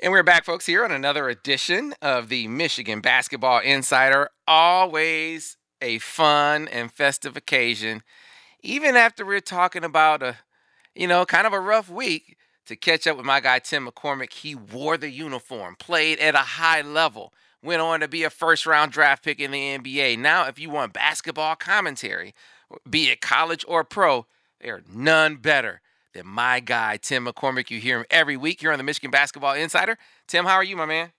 And we're back, folks, here on another edition of the Michigan Basketball Insider. Always a fun and festive occasion, even after we're talking about a, you know, kind of a rough week. To catch up with my guy Tim McCormick, he wore the uniform, played at a high level, went on to be a first round draft pick in the NBA. Now, if you want basketball commentary, be it college or pro, there are none better than my guy, Tim McCormick. You hear him every week here on the Michigan Basketball Insider. Tim, how are you, my man?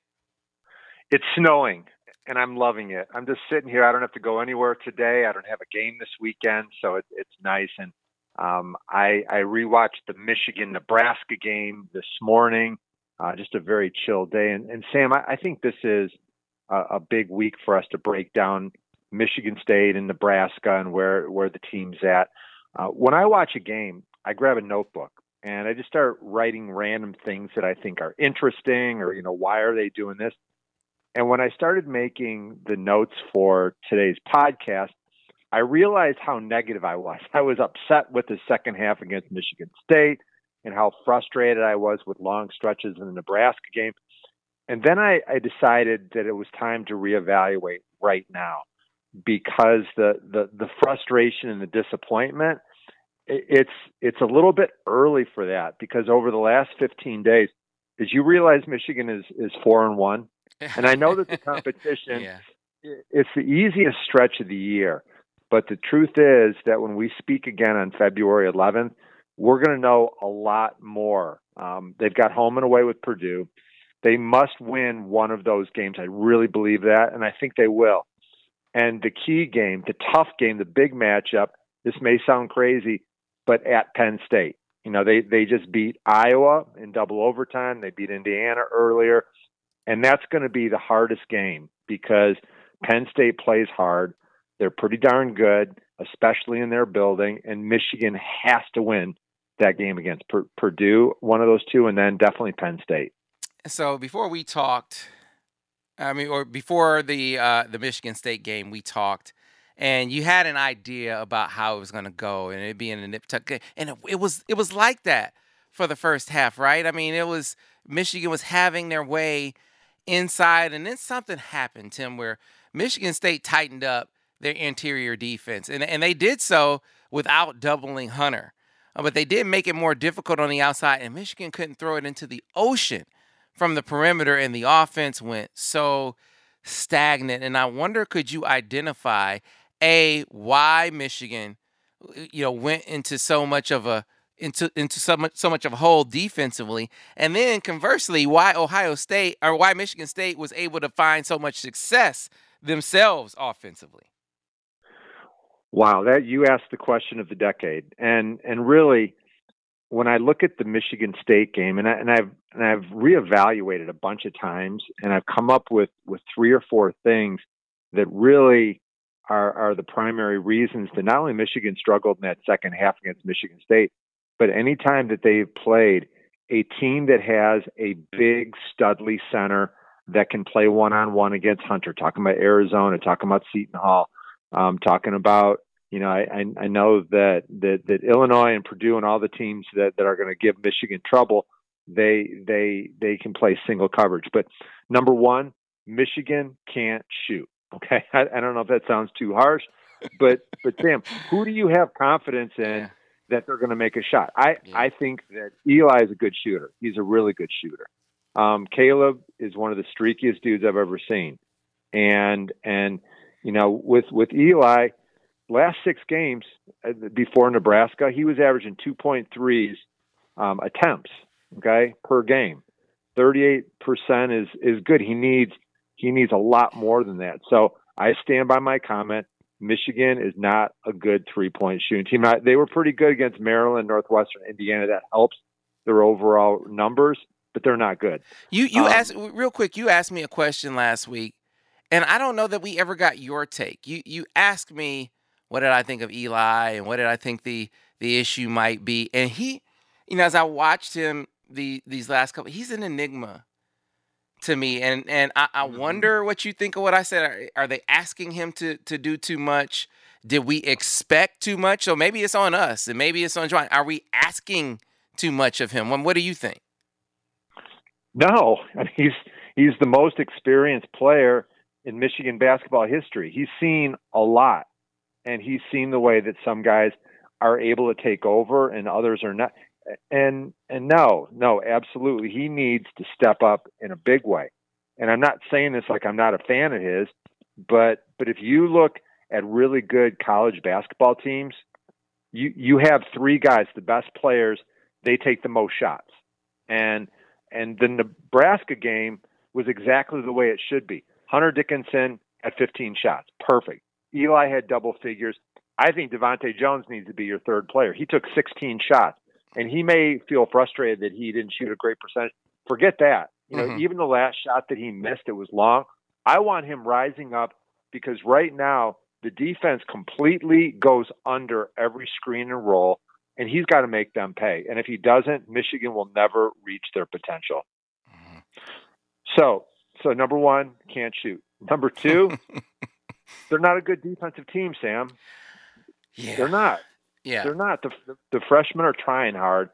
It's snowing and I'm loving it. I'm just sitting here. I don't have to go anywhere today. I don't have a game this weekend, so it, it's nice. And um, I, I rewatched the Michigan Nebraska game this morning. Uh, just a very chill day. And, and Sam, I, I think this is a, a big week for us to break down Michigan State and Nebraska and where where the team's at. Uh, when I watch a game, I grab a notebook and I just start writing random things that I think are interesting or you know why are they doing this. And when I started making the notes for today's podcast, I realized how negative I was. I was upset with the second half against Michigan State and how frustrated I was with long stretches in the Nebraska game. And then I, I decided that it was time to reevaluate right now because the, the, the frustration and the disappointment, it's it's a little bit early for that because over the last 15 days, as you realize Michigan is is four and one, and I know that the competition yeah. it's the easiest stretch of the year. But the truth is that when we speak again on February 11th, we're going to know a lot more. Um, they've got home and away with Purdue. They must win one of those games. I really believe that, and I think they will. And the key game, the tough game, the big matchup, this may sound crazy, but at Penn State. You know, they, they just beat Iowa in double overtime. They beat Indiana earlier. And that's going to be the hardest game because Penn State plays hard. They're pretty darn good, especially in their building. And Michigan has to win that game against Pur- Purdue, one of those two, and then definitely Penn State. So before we talked, I mean, or before the uh, the Michigan State game, we talked, and you had an idea about how it was going to go, and it being a nip tuck, and it, it was it was like that for the first half, right? I mean, it was Michigan was having their way inside, and then something happened, Tim, where Michigan State tightened up their interior defense, and and they did so without doubling Hunter, Uh, but they did make it more difficult on the outside, and Michigan couldn't throw it into the ocean from the perimeter, and the offense went so stagnant. And I wonder, could you identify a why Michigan, you know, went into so much of a into into so much so much of a hole defensively, and then conversely, why Ohio State or why Michigan State was able to find so much success themselves offensively. Wow, that you asked the question of the decade, and and really, when I look at the Michigan State game, and I, and I've and I've reevaluated a bunch of times, and I've come up with with three or four things that really are are the primary reasons that not only Michigan struggled in that second half against Michigan State, but anytime that they've played a team that has a big Studley center that can play one on one against Hunter, talking about Arizona, talking about Seton Hall, um, talking about you know I, I know that, that that Illinois and Purdue and all the teams that, that are going to give Michigan trouble, they they they can play single coverage. But number one, Michigan can't shoot. Okay, I, I don't know if that sounds too harsh, but but Sam, who do you have confidence in? Yeah. That they're going to make a shot. I, Yeah. I think that Eli is a good shooter. He's a really good shooter. Um, Caleb is one of the streakiest dudes I've ever seen, and and you know with with Eli, last six games uh, before Nebraska, he was averaging 2.3s um, attempts, okay, per game. 38% is is good. He needs he needs a lot more than that. So I stand by my comment. Michigan is not a good three point shooting team. They were pretty good against Maryland, Northwestern, Indiana. That helps their overall numbers. but they're not good. You you Um, asked real quick. You asked me a question last week, and I don't know that we ever got your take. You you asked me what did I think of Eli and what did I think the the issue might be, and he, you know, as I watched him the these last couple, he's an enigma to me, and and I, I Mhm. wonder what you think of what I said. Are, are they asking him to to do too much? Did we expect too much? So maybe it's on us, and maybe it's on John. Are we asking too much of him? What what do you think? No, I mean, he's he's the most experienced player in Michigan basketball history. He's seen a lot, and he's seen the way that some guys are able to take over and others are not. And and no, no, absolutely, he needs to step up in a big way. And I'm not saying this like I'm not a fan of his, but but if you look at really good college basketball teams, you you have three guys, the best players, they take the most shots. And and the Nebraska game was exactly the way it should be. Hunter Dickinson had 15 shots, perfect. Eli had double figures. I think DeVante' Jones needs to be your third player. He took 16 shots, and he may feel frustrated that he didn't shoot a great percentage. Forget that. You know, Mhm. even the last shot that he missed, it was long. I want him rising up because right now the defense completely goes under every screen and roll, and he's got to make them pay. And if he doesn't, Michigan will never reach their potential. So, so number one, can't shoot. Number two, they're not a good defensive team, Sam. Yeah, They're not. Yeah, They're not. The, the freshmen are trying hard,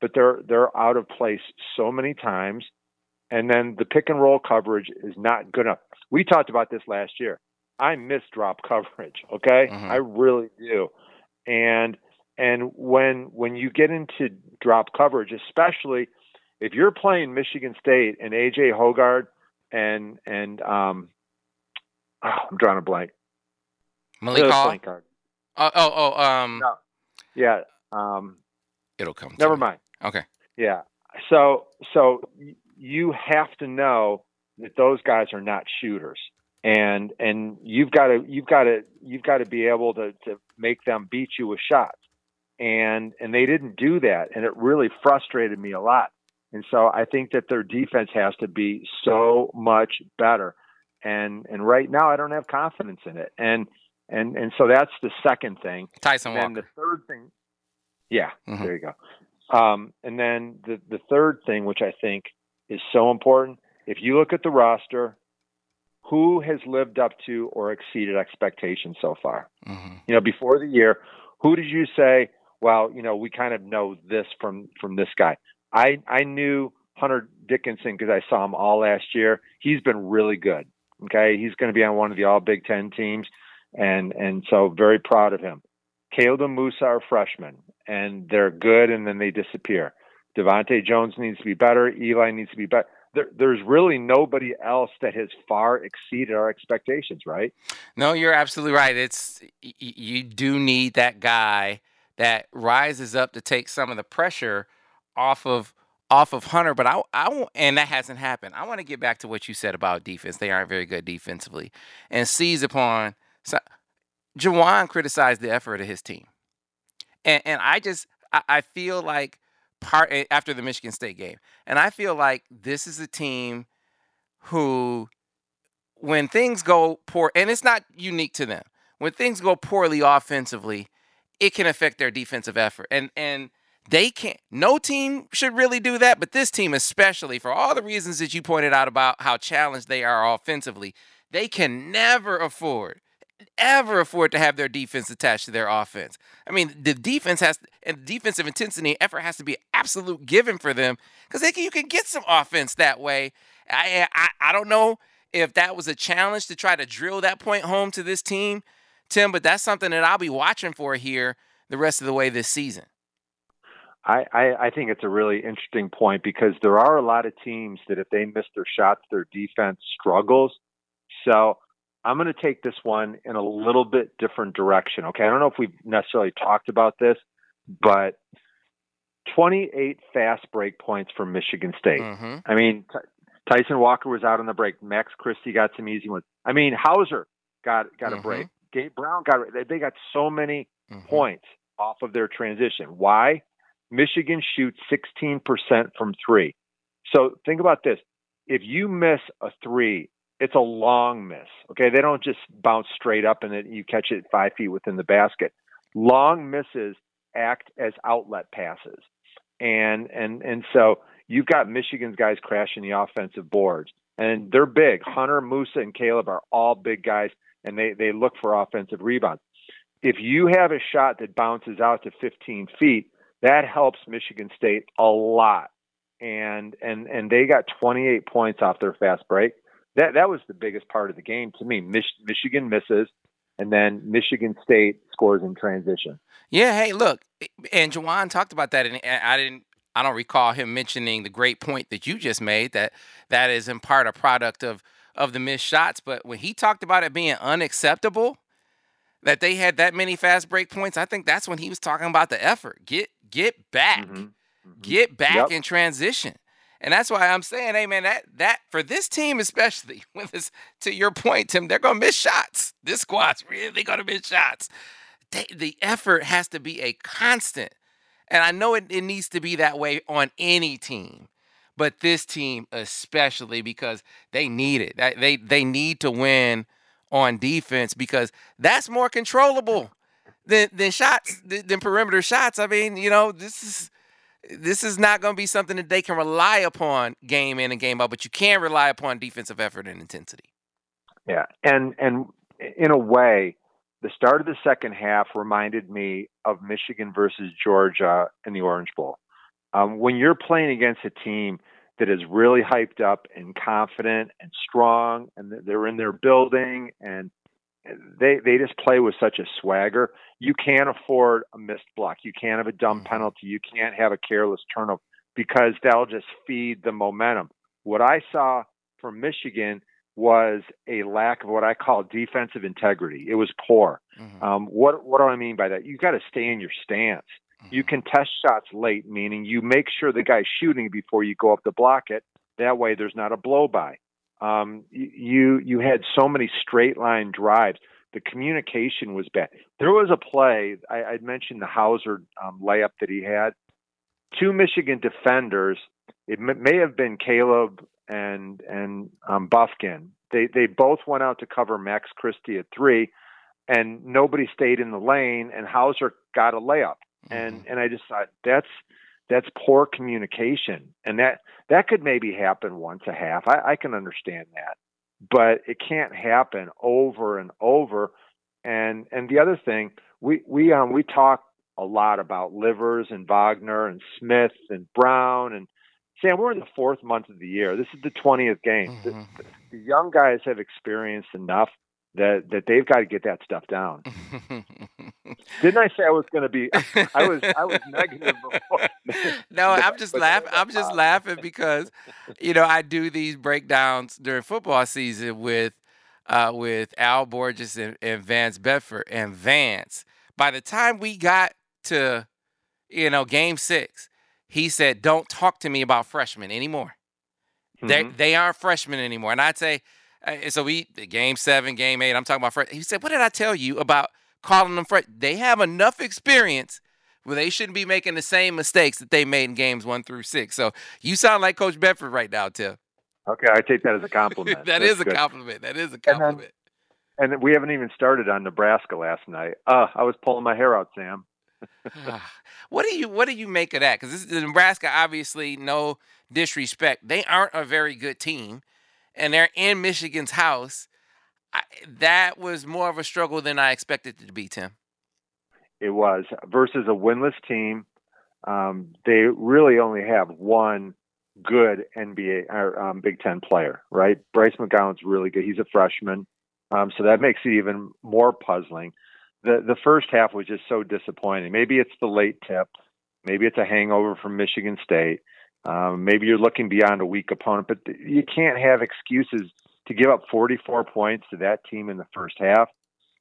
but they're they're out of place so many times. And then the pick and roll coverage is not good enough. We talked about this last year. I miss drop coverage. Okay, Mhm. I really do. And and when when you get into drop coverage, especially if you're playing Michigan State and AJ Hoggard and and um, oh, I'm drawing a blank. Malik Hall. Oh, oh, oh, um, No. Yeah. Um, it'll come. never mind. Okay. Yeah. So so you have to know that those guys are not shooters. And and you've got to you've got to you've got to be able to to make them beat you with shots. And and they didn't do that and it really frustrated me a lot. And so I think that their defense has to be so much better. And and right now I don't have confidence in it. And and and so that's the second thing. Tyson And Walker. the third thing, yeah, Mhm. there you go. Um, and then the the third thing, which I think is so important, if you look at the roster, who has lived up to or exceeded expectations so far? hmm You know, before the year, who did you say? Well, you know, we kind of know this from from this guy. I I knew Hunter Dickinson because I saw him all last year. He's been really good. Okay, he's going to be on one of the All Big Ten teams, and and so very proud of him. Caleb and Moussa are freshmen, and they're good, and then they disappear. DeVante' Jones needs to be better. Eli needs to be better. There, there's really nobody else that has far exceeded our expectations, right? No, you're absolutely right. It's you do need that guy that rises up to take some of the pressure off of off of Hunter. But I, I and that hasn't happened. I want to get back to what you said about defense. They aren't very good defensively, and seize upon. So, Juwan criticized the effort of his team, and and I just I, I feel like part eh, after the Michigan State game, and I feel like this is a team who when things go poor, and it's not unique to them, when things go poorly offensively, it can affect their defensive effort. And and they can't no team should really do that, but this team especially, for all the reasons that you pointed out about how challenged they are offensively, they can never afford ever afford to have their defense attached to their offense. I mean, the defense has and defensive intensity effort has to be absolute given for them because they can, you can get some offense that way. I, eh, I I don't know if that was a challenge to try to drill that point home to this team, Tim, but that's something that I'll be watching for here the rest of the way this season. I, I, I think it's a really interesting point because there are a lot of teams that if they miss their shots, their defense struggles. So I'm going to take this one in a little bit different direction. Okay. I don't know if we've necessarily talked about this, but 28 fast break points for Michigan State. Mm-hmm. I mean, T- Tyson Walker was out on the break. Max Christie got some easy ones. I mean, Hauser got got a Mhm. break. Gabe Brown got they- they got so many Mm-hmm. points off of their transition. Why? Michigan shoots 16% from three. So think about this: if you miss a three, it's a long miss. Okay, they don't just bounce straight up and then you catch it five feet within the basket. Long misses act as outlet passes, and and and so you've got Michigan's guys crashing the offensive boards, and they're big. Hunter, Moussa, and Caleb are all big guys, and they they look for offensive rebounds. If you have a shot that bounces out to 15 feet, that helps Michigan State a lot. And and and they got 28 points off their fast break. That that was the biggest part of the game to me. Mich- Michigan misses, and then Michigan State scores in transition. Yeah, hey, look, and Juwan talked about that, and I didn't. I don't recall him mentioning the great point that you just made that that is in part a product of of the missed shots. But when he talked about it being unacceptable that they had that many fast break points, I think that's when he was talking about the effort. Get get back, mm-hmm. Mm-hmm. get back yep. in transition. And that's why I'm saying, hey man, that that for this team especially, when this to your point, Tim, they're gonna miss shots. This squad's really gonna miss shots. They, the effort has to be a constant. And I know it, it needs to be that way on any team, but this team especially because they need it. They they need to win on defense because that's more controllable than than shots than perimeter shots. I mean, you know, this is this is not going to be something that they can rely upon game in and game out, but you can rely upon defensive effort and intensity. Yeah, and and in a way, the start of the second half reminded me of Michigan versus Georgia in the Orange Bowl. Um, when you're playing against a team that is really hyped up and confident and strong, and they're in their building and they they just play with such a swagger. You can't afford a missed block. You can't have a dumb mm-hmm. penalty. You can't have a careless turnover because that'll just feed the momentum. What I saw from Michigan was a lack of what I call defensive integrity. It was poor. Mm-hmm. Um, what what do I mean by that? You got to stay in your stance. Mm-hmm. You can test shots late, meaning you make sure the guy's shooting before you go up to block it. That way, there's not a blow by. Um, you you had so many straight line drives. The communication was bad. There was a play I, I mentioned the Hauser um, layup that he had. Two Michigan defenders. It m- may have been Caleb and and um, Bufkin. They they both went out to cover Max Christie at three, and nobody stayed in the lane. And Hauser got a layup. Mm-hmm. And and I just thought that's that's poor communication, and that that could maybe happen once a half. I, I can understand that, but it can't happen over and over. And and the other thing, we we um we talk a lot about Livers and Wagner and Smith and Brown and Sam. We're in the fourth month of the year. This is the twentieth game. Mm-hmm. The, the young guys have experienced enough that that they've got to get that stuff down. Didn't I say I was going to be? I was I was negative before. no, I'm just laughing. I'm just laughing because you know I do these breakdowns during football season with uh, with Al Borges and, and Vance Bedford and Vance. By the time we got to you know game six, he said, "Don't talk to me about freshmen anymore. Mm-hmm. They they aren't freshmen anymore." And I'd say so we game seven, game eight. I'm talking about. He said, "What did I tell you about calling them fresh? They have enough experience where they shouldn't be making the same mistakes that they made in games one through six. So you sound like Coach Bedford right now, Tim. Okay, I take that as a compliment. that That's is a good. compliment. That is a compliment. And, then, and we haven't even started on Nebraska last night. Uh, I was pulling my hair out, Sam. what do you What do you make of that? Because Nebraska, obviously, no disrespect, they aren't a very good team and they're in Michigan's house. I, that was more of a struggle than I expected it to be, Tim. It was versus a winless team. Um, they really only have one good NBA or um, Big Ten player, right? Bryce McGowens really good. He's a freshman, um, so that makes it even more puzzling. The the first half was just so disappointing. Maybe it's the late tip, maybe it's a hangover from Michigan State. Um, maybe you're looking beyond a weak opponent, but you can't have excuses to give up 44 points to that team in the first half.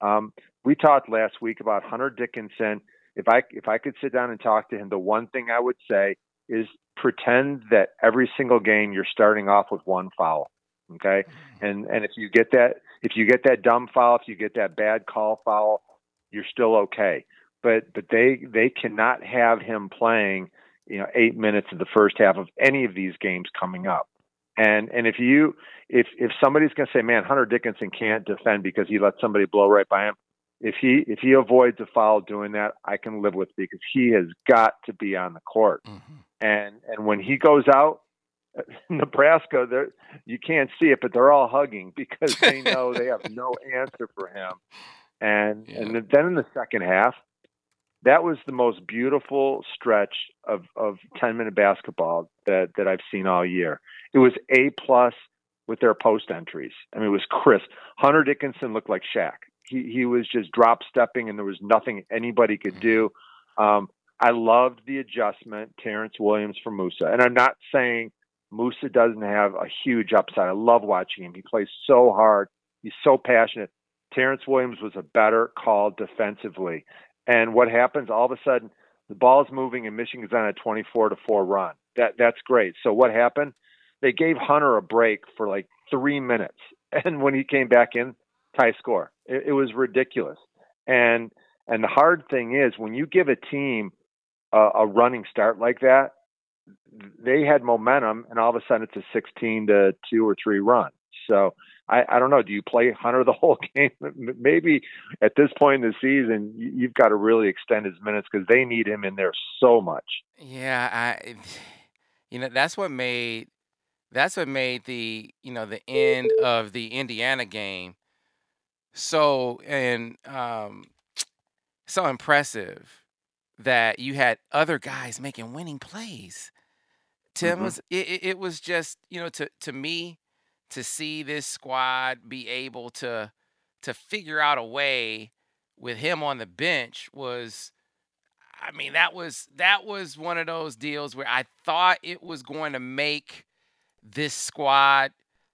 Um, we talked last week about Hunter Dickinson. If I if I could sit down and talk to him, the one thing I would say is pretend that every single game you're starting off with one foul. Okay, mm-hmm. and and if you get that if you get that dumb foul, if you get that bad call foul, you're still okay. But but they they cannot have him playing you know, eight minutes of the first half of any of these games coming up. And and if you if if somebody's going to say, man, Hunter Dickinson can't defend because he let somebody blow right by him, if he if he avoids a foul doing that, I can live with because he has got to be on the court. Mm-hmm. And and when he goes out, Nebraska, they you can't see it, but they're all hugging because they know they have no answer for him. And yeah. and then in the second half, that was the most beautiful stretch of of ten minute basketball that that I've seen all year. It was a plus with their post entries. I mean, it was crisp. Hunter Dickinson looked like Shaq. He he was just drop stepping, and there was nothing anybody could do. Um, I loved the adjustment, Terrance Williams for Moussa, and I'm not saying Moussa doesn't have a huge upside. I love watching him. He plays so hard. He's so passionate. Terrance Williams was a better call defensively. And what happens all of a sudden, the ball's moving and Michigan's on a 24 to 4 run. That that's great. So what happened? They gave Hunter a break for like three minutes, and when he came back in, tie score. It, it was ridiculous. And and the hard thing is when you give a team a, a running start like that, they had momentum, and all of a sudden it's a 16 to two or three run. So I, I don't know. Do you play Hunter the whole game? Maybe at this point in the season, you've got to really extend his minutes because they need him in there so much. Yeah, I, you know, that's what made that's what made the you know the end of the Indiana game so and um so impressive that you had other guys making winning plays. Tim mm-hmm. was it, it was just you know to to me to see this squad be able to to figure out a way with him on the bench was I mean that was that was one of those deals where I thought it was going to make this squad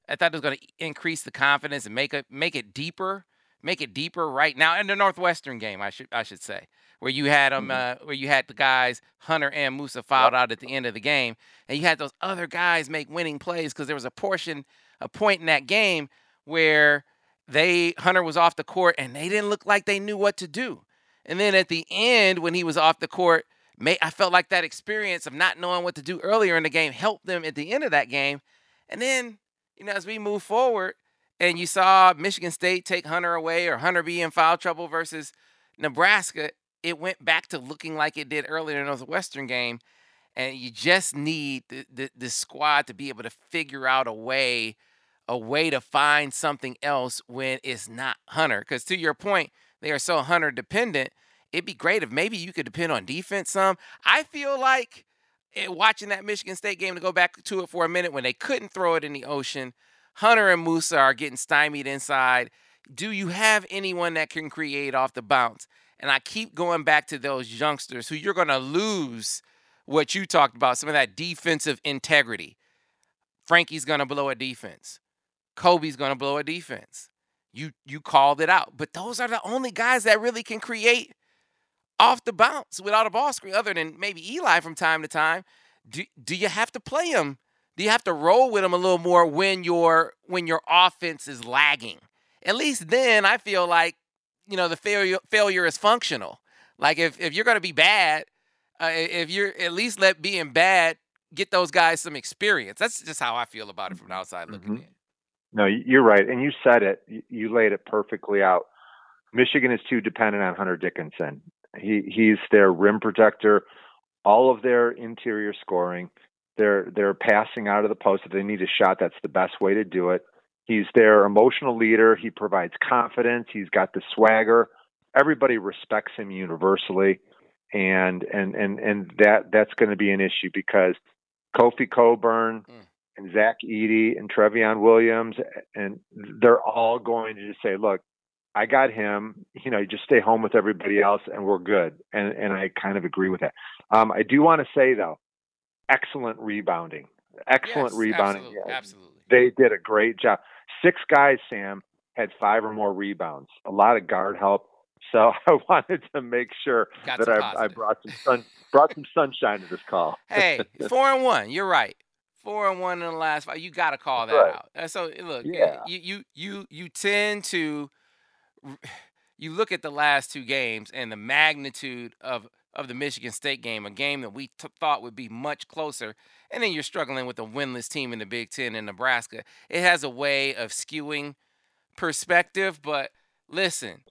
I thought it was going to increase the confidence and make it make it deeper, make it deeper right now in the Northwestern game I should I should say where you had them mm-hmm. uh, where you had the guys Hunter and Moussa fouled out at the end of the game and you had those other guys make winning plays because there was a portion a point in that game where they Hunter was off the court and they didn't look like they knew what to do. And then at the end, when he was off the court, may, I felt like that experience of not knowing what to do earlier in the game helped them at the end of that game. And then, you know, as we move forward, and you saw Michigan State take Hunter away or Hunter be in foul trouble versus Nebraska, it went back to looking like it did earlier in the Northwestern game. And you just need the, the, the squad to be able to figure out a way a way to find something else when it's not Hunter. Because to your point, they are so Hunter dependent. It'd be great if maybe you could depend on defense some. I feel like eh, watching that Michigan State game to go back to it for a minute when they couldn't throw it in the ocean. Hunter and Moussa are getting stymied inside. Do you have anyone that can create off the bounce? And I keep going back to those youngsters who you're going to lose what you talked about, some of that defensive integrity. Frankie's going to blow a defense. Kobe's going to blow a defense. You you called it out. But those are the only guys that really can create off the bounce without a ball screen, other than maybe Eli from time to time. Do, do you have to play him? Do you have to roll with him a little more when your when your offense is lagging? At least then I feel like, you know, the failure failure is functional. Like if, if you're gonna be bad, uh, if you're at least let being bad get those guys some experience. That's just how I feel about it from the outside looking mm-hmm. in. No, you're right, and you said it. You laid it perfectly out. Michigan is too dependent on Hunter Dickinson. He he's their rim protector. All of their interior scoring, they're they're passing out of the post. If they need a shot, that's the best way to do it. He's their emotional leader. He provides confidence. He's got the swagger. Everybody respects him universally, and and and and that that's going to be an issue because Kofi Cockburn. Mm and Zach Edey and Trevion Williams, and they're all going to just say, look, I got him. You know, you just stay home with everybody else, and we're good. And and I kind of agree with that. Um, I do want to say though, excellent rebounding, excellent yes, rebounding. Absolutely, yeah, absolutely, they did a great job. Six guys, Sam, had five or more rebounds. A lot of guard help. So I wanted to make sure Got that I, I, brought some sun, brought some sunshine to this call. hey, four and one. You're right four and one in the last five. You got to call that right. out. So look, yeah. you you you you tend to you look at the last two games and the magnitude of of the Michigan State game, a game that we t- thought would be much closer, and then you're struggling with a winless team in the Big Ten in Nebraska. It has a way of skewing perspective, but listen,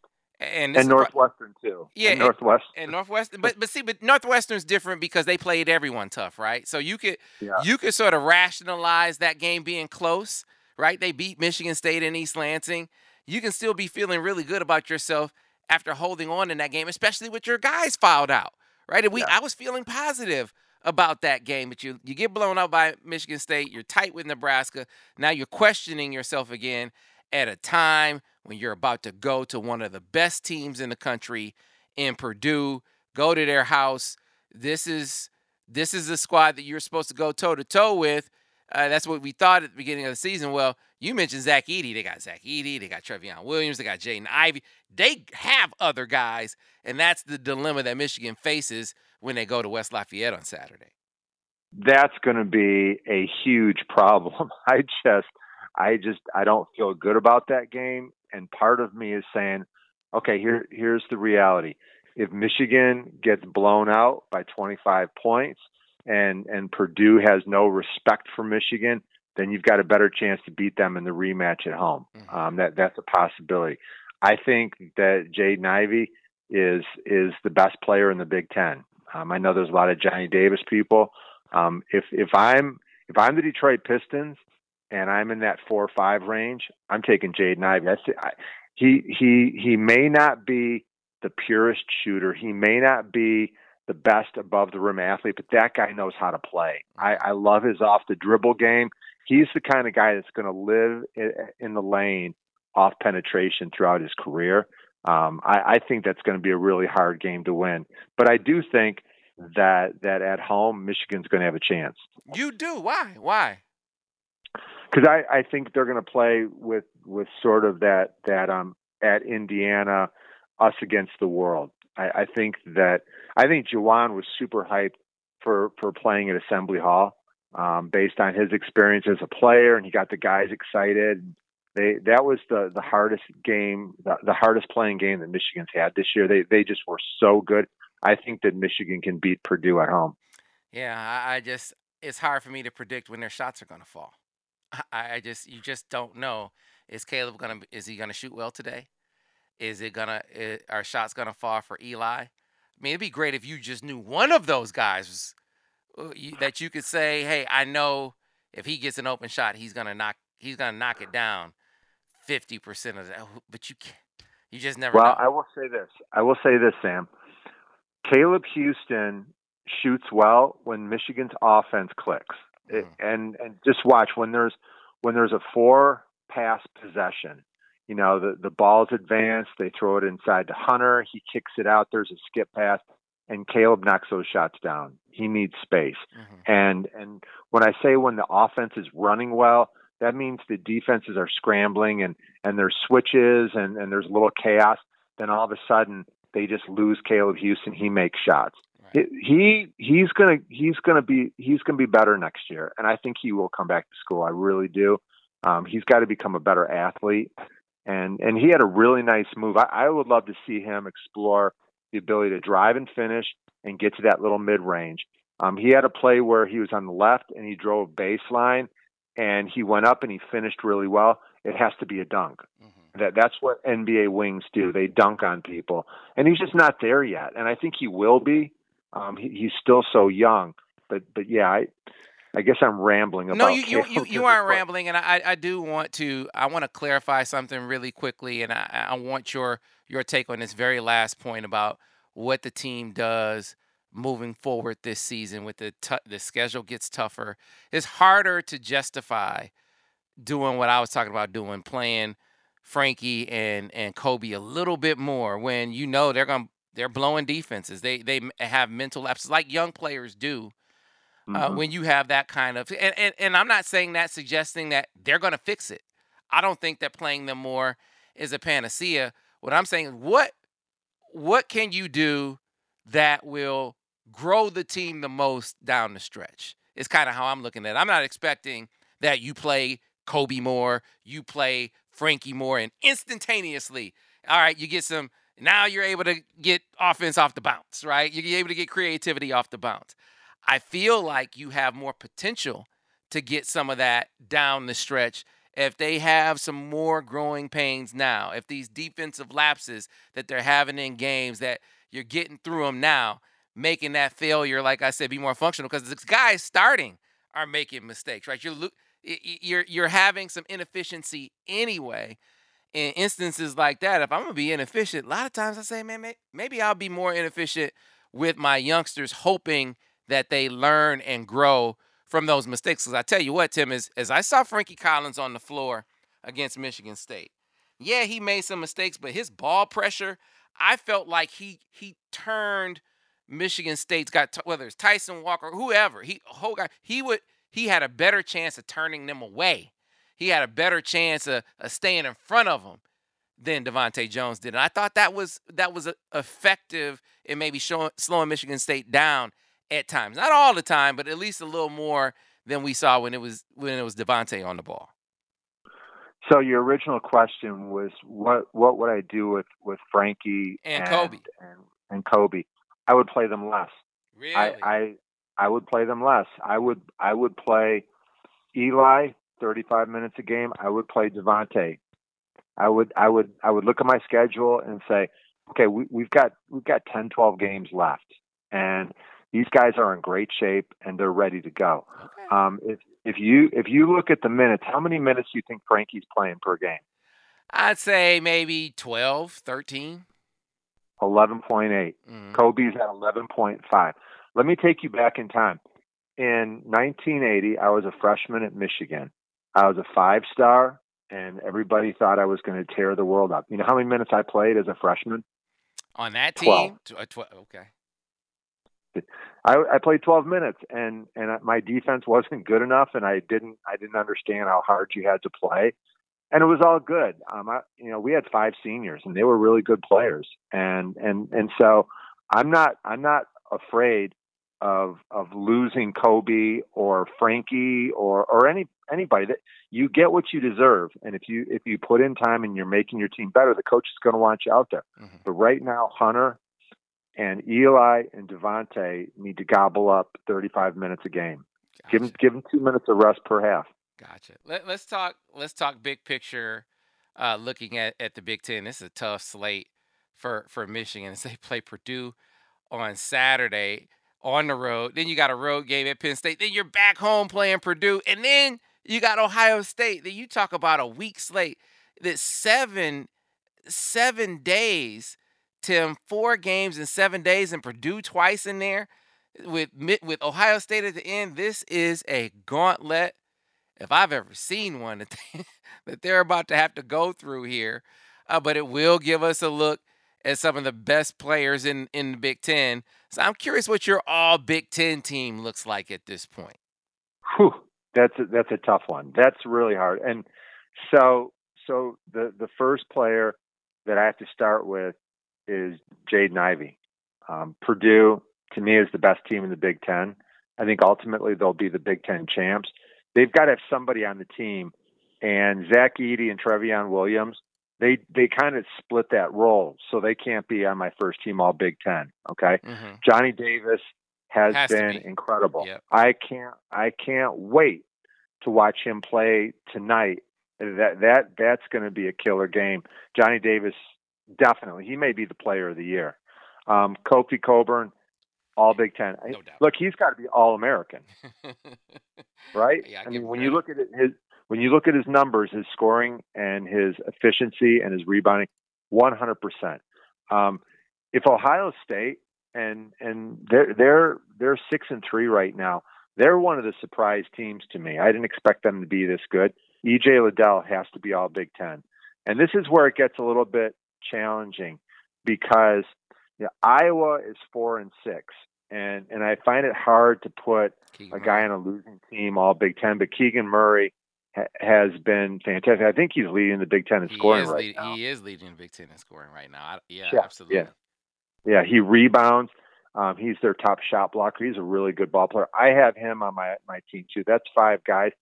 and, and Northwestern too. Yeah, and Northwestern and Northwestern. But but see, but Northwestern's different because they played everyone tough, right? So you could yeah. you could sort of rationalize that game being close, right? They beat Michigan State in East Lansing. You can still be feeling really good about yourself after holding on in that game, especially with your guys filed out, right? And we, Yeah. I was feeling positive about that game, but you you get blown out by Michigan State. You're tight with Nebraska. Now you're questioning yourself again at a time when you're about to go to one of the best teams in the country in Purdue, go to their house. This is this is the squad that you're supposed to go toe to toe with. Uh, that's what we thought at the beginning of the season. Well, you mentioned Zach Edey. They got Zach Edey. They got Trevion Williams. They got Jaden Ivey. They have other guys, and that's the dilemma that Michigan faces when they go to West Lafayette on Saturday. that's going to be a huge problem. I just, I just, I don't feel good about that game. And part of me is saying, okay, here, here's the reality. If Michigan gets blown out by 25 points and, and Purdue has no respect for Michigan, then you've got a better chance to beat them in the rematch at home. Mhm. Um, that, that's a possibility. I think that Jaden Ivey is, is the best player in the Big Ten. Um, I know there's a lot of Johnny Davis people. Um, if if I'm if I'm the Detroit Pistons and I'm in that four or five range, I'm taking Jaden Ivey. That's I, he he he may not be the purest shooter. He may not be the best above the rim athlete, but that guy knows how to play. I, I love his off the dribble game. He's the kind of guy that's going to live in the lane off penetration throughout his career. Um, I, I think that's going to be a really hard game to win. But I do think that that at home Michigan's going to have a chance You do. Why? Why? because I, I think they're going to play with with sort of that that um at Indiana us against the world. I, I think that I think Juwan was super hyped for for playing at Assembly Hall um, based on his experience as a player, and he got the guys excited. They that was the the hardest game, the, the hardest playing game that Michigan's had this year. They they just were so good. I think that Michigan can beat Purdue at home. Yeah, I, I just it's hard for me to predict when their shots are gonna fall. I, I just you just don't know. Is Caleb gonna is he gonna shoot well today? Is it gonna i are shots gonna fall for Eli? I mean, it'd be great if you just knew one of those guys was, Uh, that you could say, "Hey, I know if he gets an open shot, he's gonna knock he's gonna knock it down fifty percent of that." Oh, but you can't. You just never Well, know. I will say this. I will say this, Sam. Caleb Houstan shoots well when Michigan's offense clicks. It, mm-hmm. and and just watch when there's when there's a four pass possession. You know, the the ball's advanced, they throw it inside to Hunter, he kicks it out, there's a skip pass, and Caleb knocks those shots down. He needs space. Mhm. And and when I say when the offense is running well, that means the defenses are scrambling and and there's switches and and there's a little chaos. Then all of a sudden they just lose Caleb Houstan. He makes shots. Right. He he's gonna he's gonna be he's gonna be better next year, and I think he will come back to school. I really do. Um, he's got to become a better athlete, and and he had a really nice move. I, I would love to see him explore the ability to drive and finish and get to that little mid range. Um, he had a play where he was on the left and he drove baseline, and he went up and he finished really well. It has to be a dunk. Mhm. That that's what NBA wings do. They dunk on people, and he's just not there yet. And I think he will be. Um, he, he's still so young, but but yeah, I I guess I'm rambling about. No, you you, you, you aren't rambling, and I I do want to I want to clarify something really quickly, and I I want your your take on this very last point about what the team does moving forward this season. With the tou the schedule gets tougher, it's harder to justify doing what I was talking about doing, playing Frankie and and Kobe a little bit more when you know they're gonna they're blowing defenses. They they have mental lapses like young players do uh, Mhm. when you have that kind of and, and and I'm not saying that suggesting that they're going to fix it. I don't think that playing them more is a panacea. What I'm saying is what what can you do that will grow the team the most down the stretch? It's kind of how I'm looking at it. I'm not expecting that you play Kobe more, you play Frankie more, and instantaneously, all right, you get some Now you're able to get offense off the bounce, right? You're able to get creativity off the bounce. I feel like you have more potential to get some of that down the stretch if they have some more growing pains now. If these defensive lapses that they're having in games that you're getting through them now, making that failure, like I said, be more functional because the guys starting are making mistakes, right? You're you're you're having some inefficiency anyway. In instances like that, if I'm gonna be inefficient, a lot of times I say, man, maybe I'll be more inefficient with my youngsters, hoping that they learn and grow from those mistakes. Because I tell you what, Tim, is as I saw Frankie Collins on the floor against Michigan State. Yeah, he made some mistakes, but his ball pressure, I felt like he he turned Michigan State's got whether it's Tyson Walker, whoever, he whole guy, he would he had a better chance of turning them away. He had a better chance of, of staying in front of them than DeVante' Jones did. And I thought that was that was uh, effective in maybe showing, slowing Michigan State down at times. Not all the time, but at least a little more than we saw when it was when it was DeVante on the ball. So your original question was what what would I do with with Frankie and, and Kobe and, and Kobe? I would play them less. Really? I, I I would play them less. I would I would play Eli 35 minutes a game. I would play DeVante. I would I would I would look at my schedule and say, okay, we, we've got we've got 10, 12 games left, and these guys are in great shape and they're ready to go. Okay. Um, if if you if you look at the minutes, how many minutes do you think Frankie's playing per game? I'd say maybe 12, 13. 11.8. Mm-hmm. Kobe's at 11.5. Let me take you back in time. In 1980, I was a freshman at Michigan. I was a five star, and everybody thought I was going to tear the world up. You know how many minutes I played as a freshman? On that team? 12. 12 okay. I, I played 12 minutes, and and my defense wasn't good enough, and I didn't I didn't understand how hard you had to play, and it was all good. Um, I, you know, we had five seniors, and they were really good players, and and and so I'm not I'm not afraid of of losing Kobe or Frankie or or any anybody that you get what you deserve and if you if you put in time and you're making your team better the coach is going to want you out there mm-hmm. but right now Hunter and Eli and DeVante need to gobble up 35 minutes a game. Gotcha. Give them give them two minutes of rest per half. Gotcha. Let, us talk. Let's talk big picture. Uh, looking at, at the Big Ten, this is a tough slate for for Michigan as they play Purdue on Saturday on the road. Then you got a road game at Penn State. Then you're back home playing Purdue, and then you got Ohio State. Then you talk about a week slate. That seven seven days Tim, four games in seven days and Purdue twice in there with with Ohio State at the end. This is a gauntlet, if I've ever seen one, that, they, that they're about to have to go through here. Uh, but it will give us a look at some of the best players in, in the Big Ten. So I'm curious what your all Big Ten team looks like at this point. Whew, that's a, that's a tough one. That's really hard. And so so the the first player that I have to start with is Jaden Ivey. Um, Purdue, to me, is the best team in the Big Ten. I think ultimately they'll be the Big Ten champs. They've got to have somebody on the team, and Zach Edey and Trevion Williams, they they kind of split that role, so they can't be on my first team All Big Ten. Okay, mm-hmm. Johnny Davis has, has been be. incredible. Yep. I can't I can't wait to watch him play tonight. That that that's going to be a killer game. Johnny Davis Definitely, he may be the player of the year. Um, Kofi Cockburn, all Big Ten. No look, he's got to be all American, right? Yeah, I, I mean, when you look at it, his when you look at his numbers, his scoring and his efficiency and his rebounding, one hundred percent. Um, if Ohio State and and they're they're they're six and three right now. They're one of the surprise teams to me. I didn't expect them to be this good. EJ Liddell has to be all Big Ten, and this is where it gets a little bit challenging because you know, Iowa is four and six, and and I find it hard to put Keegan a guy Murray. on a losing team all Big Ten. But Keegan Murray ha- has been fantastic. I think he's leading the Big Ten in scoring right lead, now. He is leading the Big Ten in scoring right now. I, yeah, yeah, absolutely. Yeah, yeah. He rebounds. Um, he's their top shot blocker. He's a really good ball player. I have him on my my team too. That's five guys.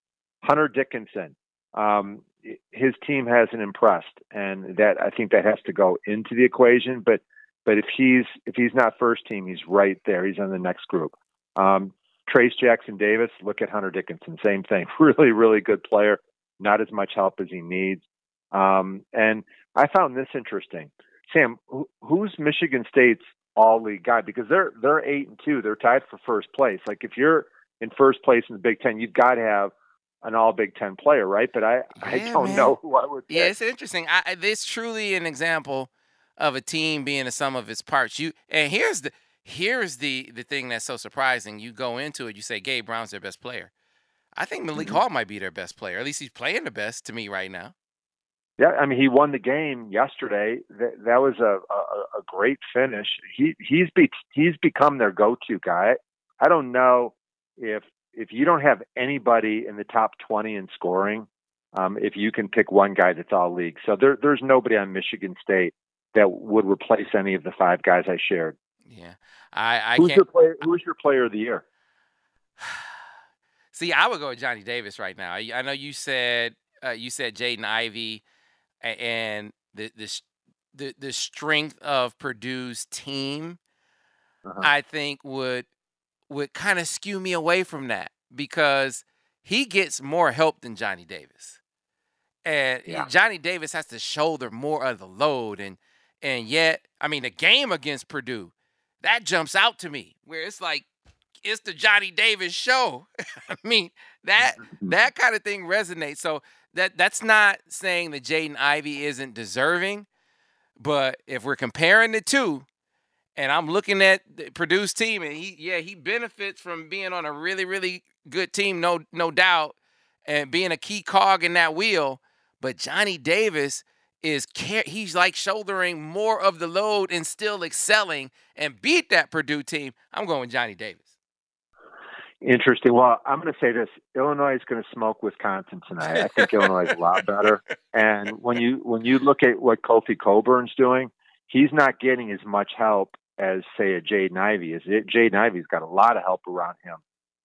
Hunter Dickinson. Um, his team hasn't impressed, and that I think that has to go into the equation. But but if he's if he's not first team, he's right there. He's on the next group. Um, Trayce Jackson Davis, look at Hunter Dickinson, same thing. Really, really good player. Not as much help as he needs. Um, and I found this interesting. Sam, who, who's Michigan State's all league guy? Because they're they're eight and two. They're tied for first place. Like if you're in first place in the Big Ten, you've got to have an all Big Ten player, right? But I, yeah, I don't man. know who I would. Pick. Yeah, it's interesting. I, this truly an example of a team being a sum of its parts. You and here's the here's the the thing that's so surprising. You go into it, you say Gabe Brown's their best player. I think Malik mm-hmm. Hall might be their best player. At least he's playing the best to me right now. Yeah, I mean he won the game yesterday. That that was a a, a great finish. He he's be, he's become their go-to guy. I don't know if if you don't have anybody in the top 20 in scoring, um, if you can pick one guy that's all league. So there there's nobody on Michigan State that would replace any of the five guys I shared. Yeah, I, I who's. Your player, who's your player of the year? See, I would go with Johnny Davis right now. I know you said uh, you said Jaden Ivey, and the the the, the strength of Purdue's team. Uh-huh. I think would would kind of skew me away from that because he gets more help than Johnny Davis. And eh, yeah. Johnny Davis has to shoulder more of the load and and yet, I mean, the game against Purdue, that jumps out to me where it's like it's the Johnny Davis show. I mean, that mm-hmm. that kind of thing resonates. So that that's not saying that Jaden Ivey isn't deserving, but if we're comparing the two, and I'm looking at the Purdue's team, and he yeah he benefits from being on a really really good team, no no doubt, and being a key cog in that wheel. But Johnny Davis is he's like shouldering more of the load and still excelling and beat that Purdue team. I'm going with Johnny Davis. Interesting. Well, I'm going to say this: Illinois is going to smoke Wisconsin tonight. I think Illinois is a lot better. And when you when you look at what Kofi Cockburn's doing, he's not getting as much help as say a Jaden Ivey is. It, Jaden Ivey's got a lot of help around him.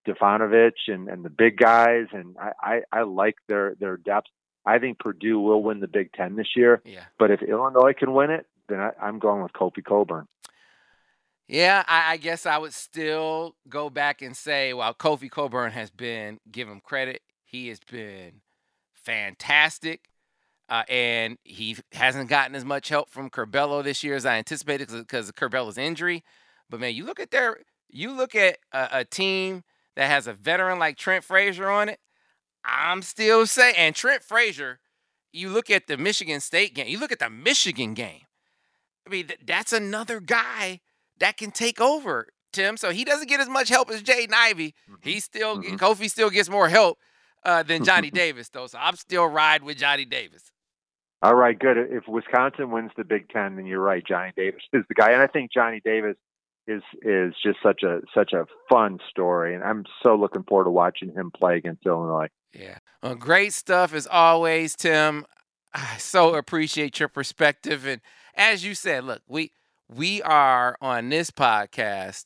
Stefanovic and, and the big guys, and I, I, I like their their depth. I think Purdue will win the Big Ten this year. Yeah. But if Illinois can win it, then I, am going with Kofi Cockburn. Yeah, I, I, guess I would still go back and say, while Kofi Cockburn has been, give him credit, he has been fantastic. Uh, and he hasn't gotten as much help from Curbelo this year as I anticipated because of Curbelo's injury. But man, you look at their, you look at a, a team that has a veteran like Trent Frazier on it. I'm still saying, and Trent Frazier, you look at the Michigan State game, you look at the Michigan game. I mean, th- that's another guy that can take over, Tim. So he doesn't get as much help as Jaden Ivey. Mm-hmm. He still, mm-hmm. Kofi still gets more help uh, than Johnny Davis, though. So I'm still ride with Johnny Davis. All right, good. If Wisconsin wins the Big Ten, then you're right. Johnny Davis is the guy, and I think Johnny Davis is is just such a such a fun story, and I'm so looking forward to watching him play against Illinois. Yeah. Well, great stuff as always, Tim. I so appreciate your perspective. And as you said, look, we we are on this podcast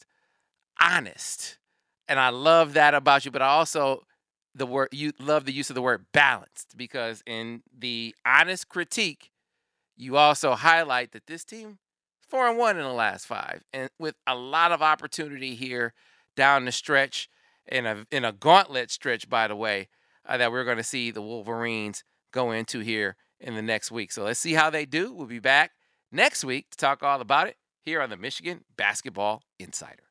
honest. And I love that about you, but I also the word you love the use of the word balanced because in the honest critique, you also highlight that this team four and one in the last five, and with a lot of opportunity here down the stretch in a in a gauntlet stretch, by the way uh, that we're going to see the Wolverines go into here in the next week. So let's see how they do. We'll be back next week to talk all about it here on the Michigan Basketball Insider.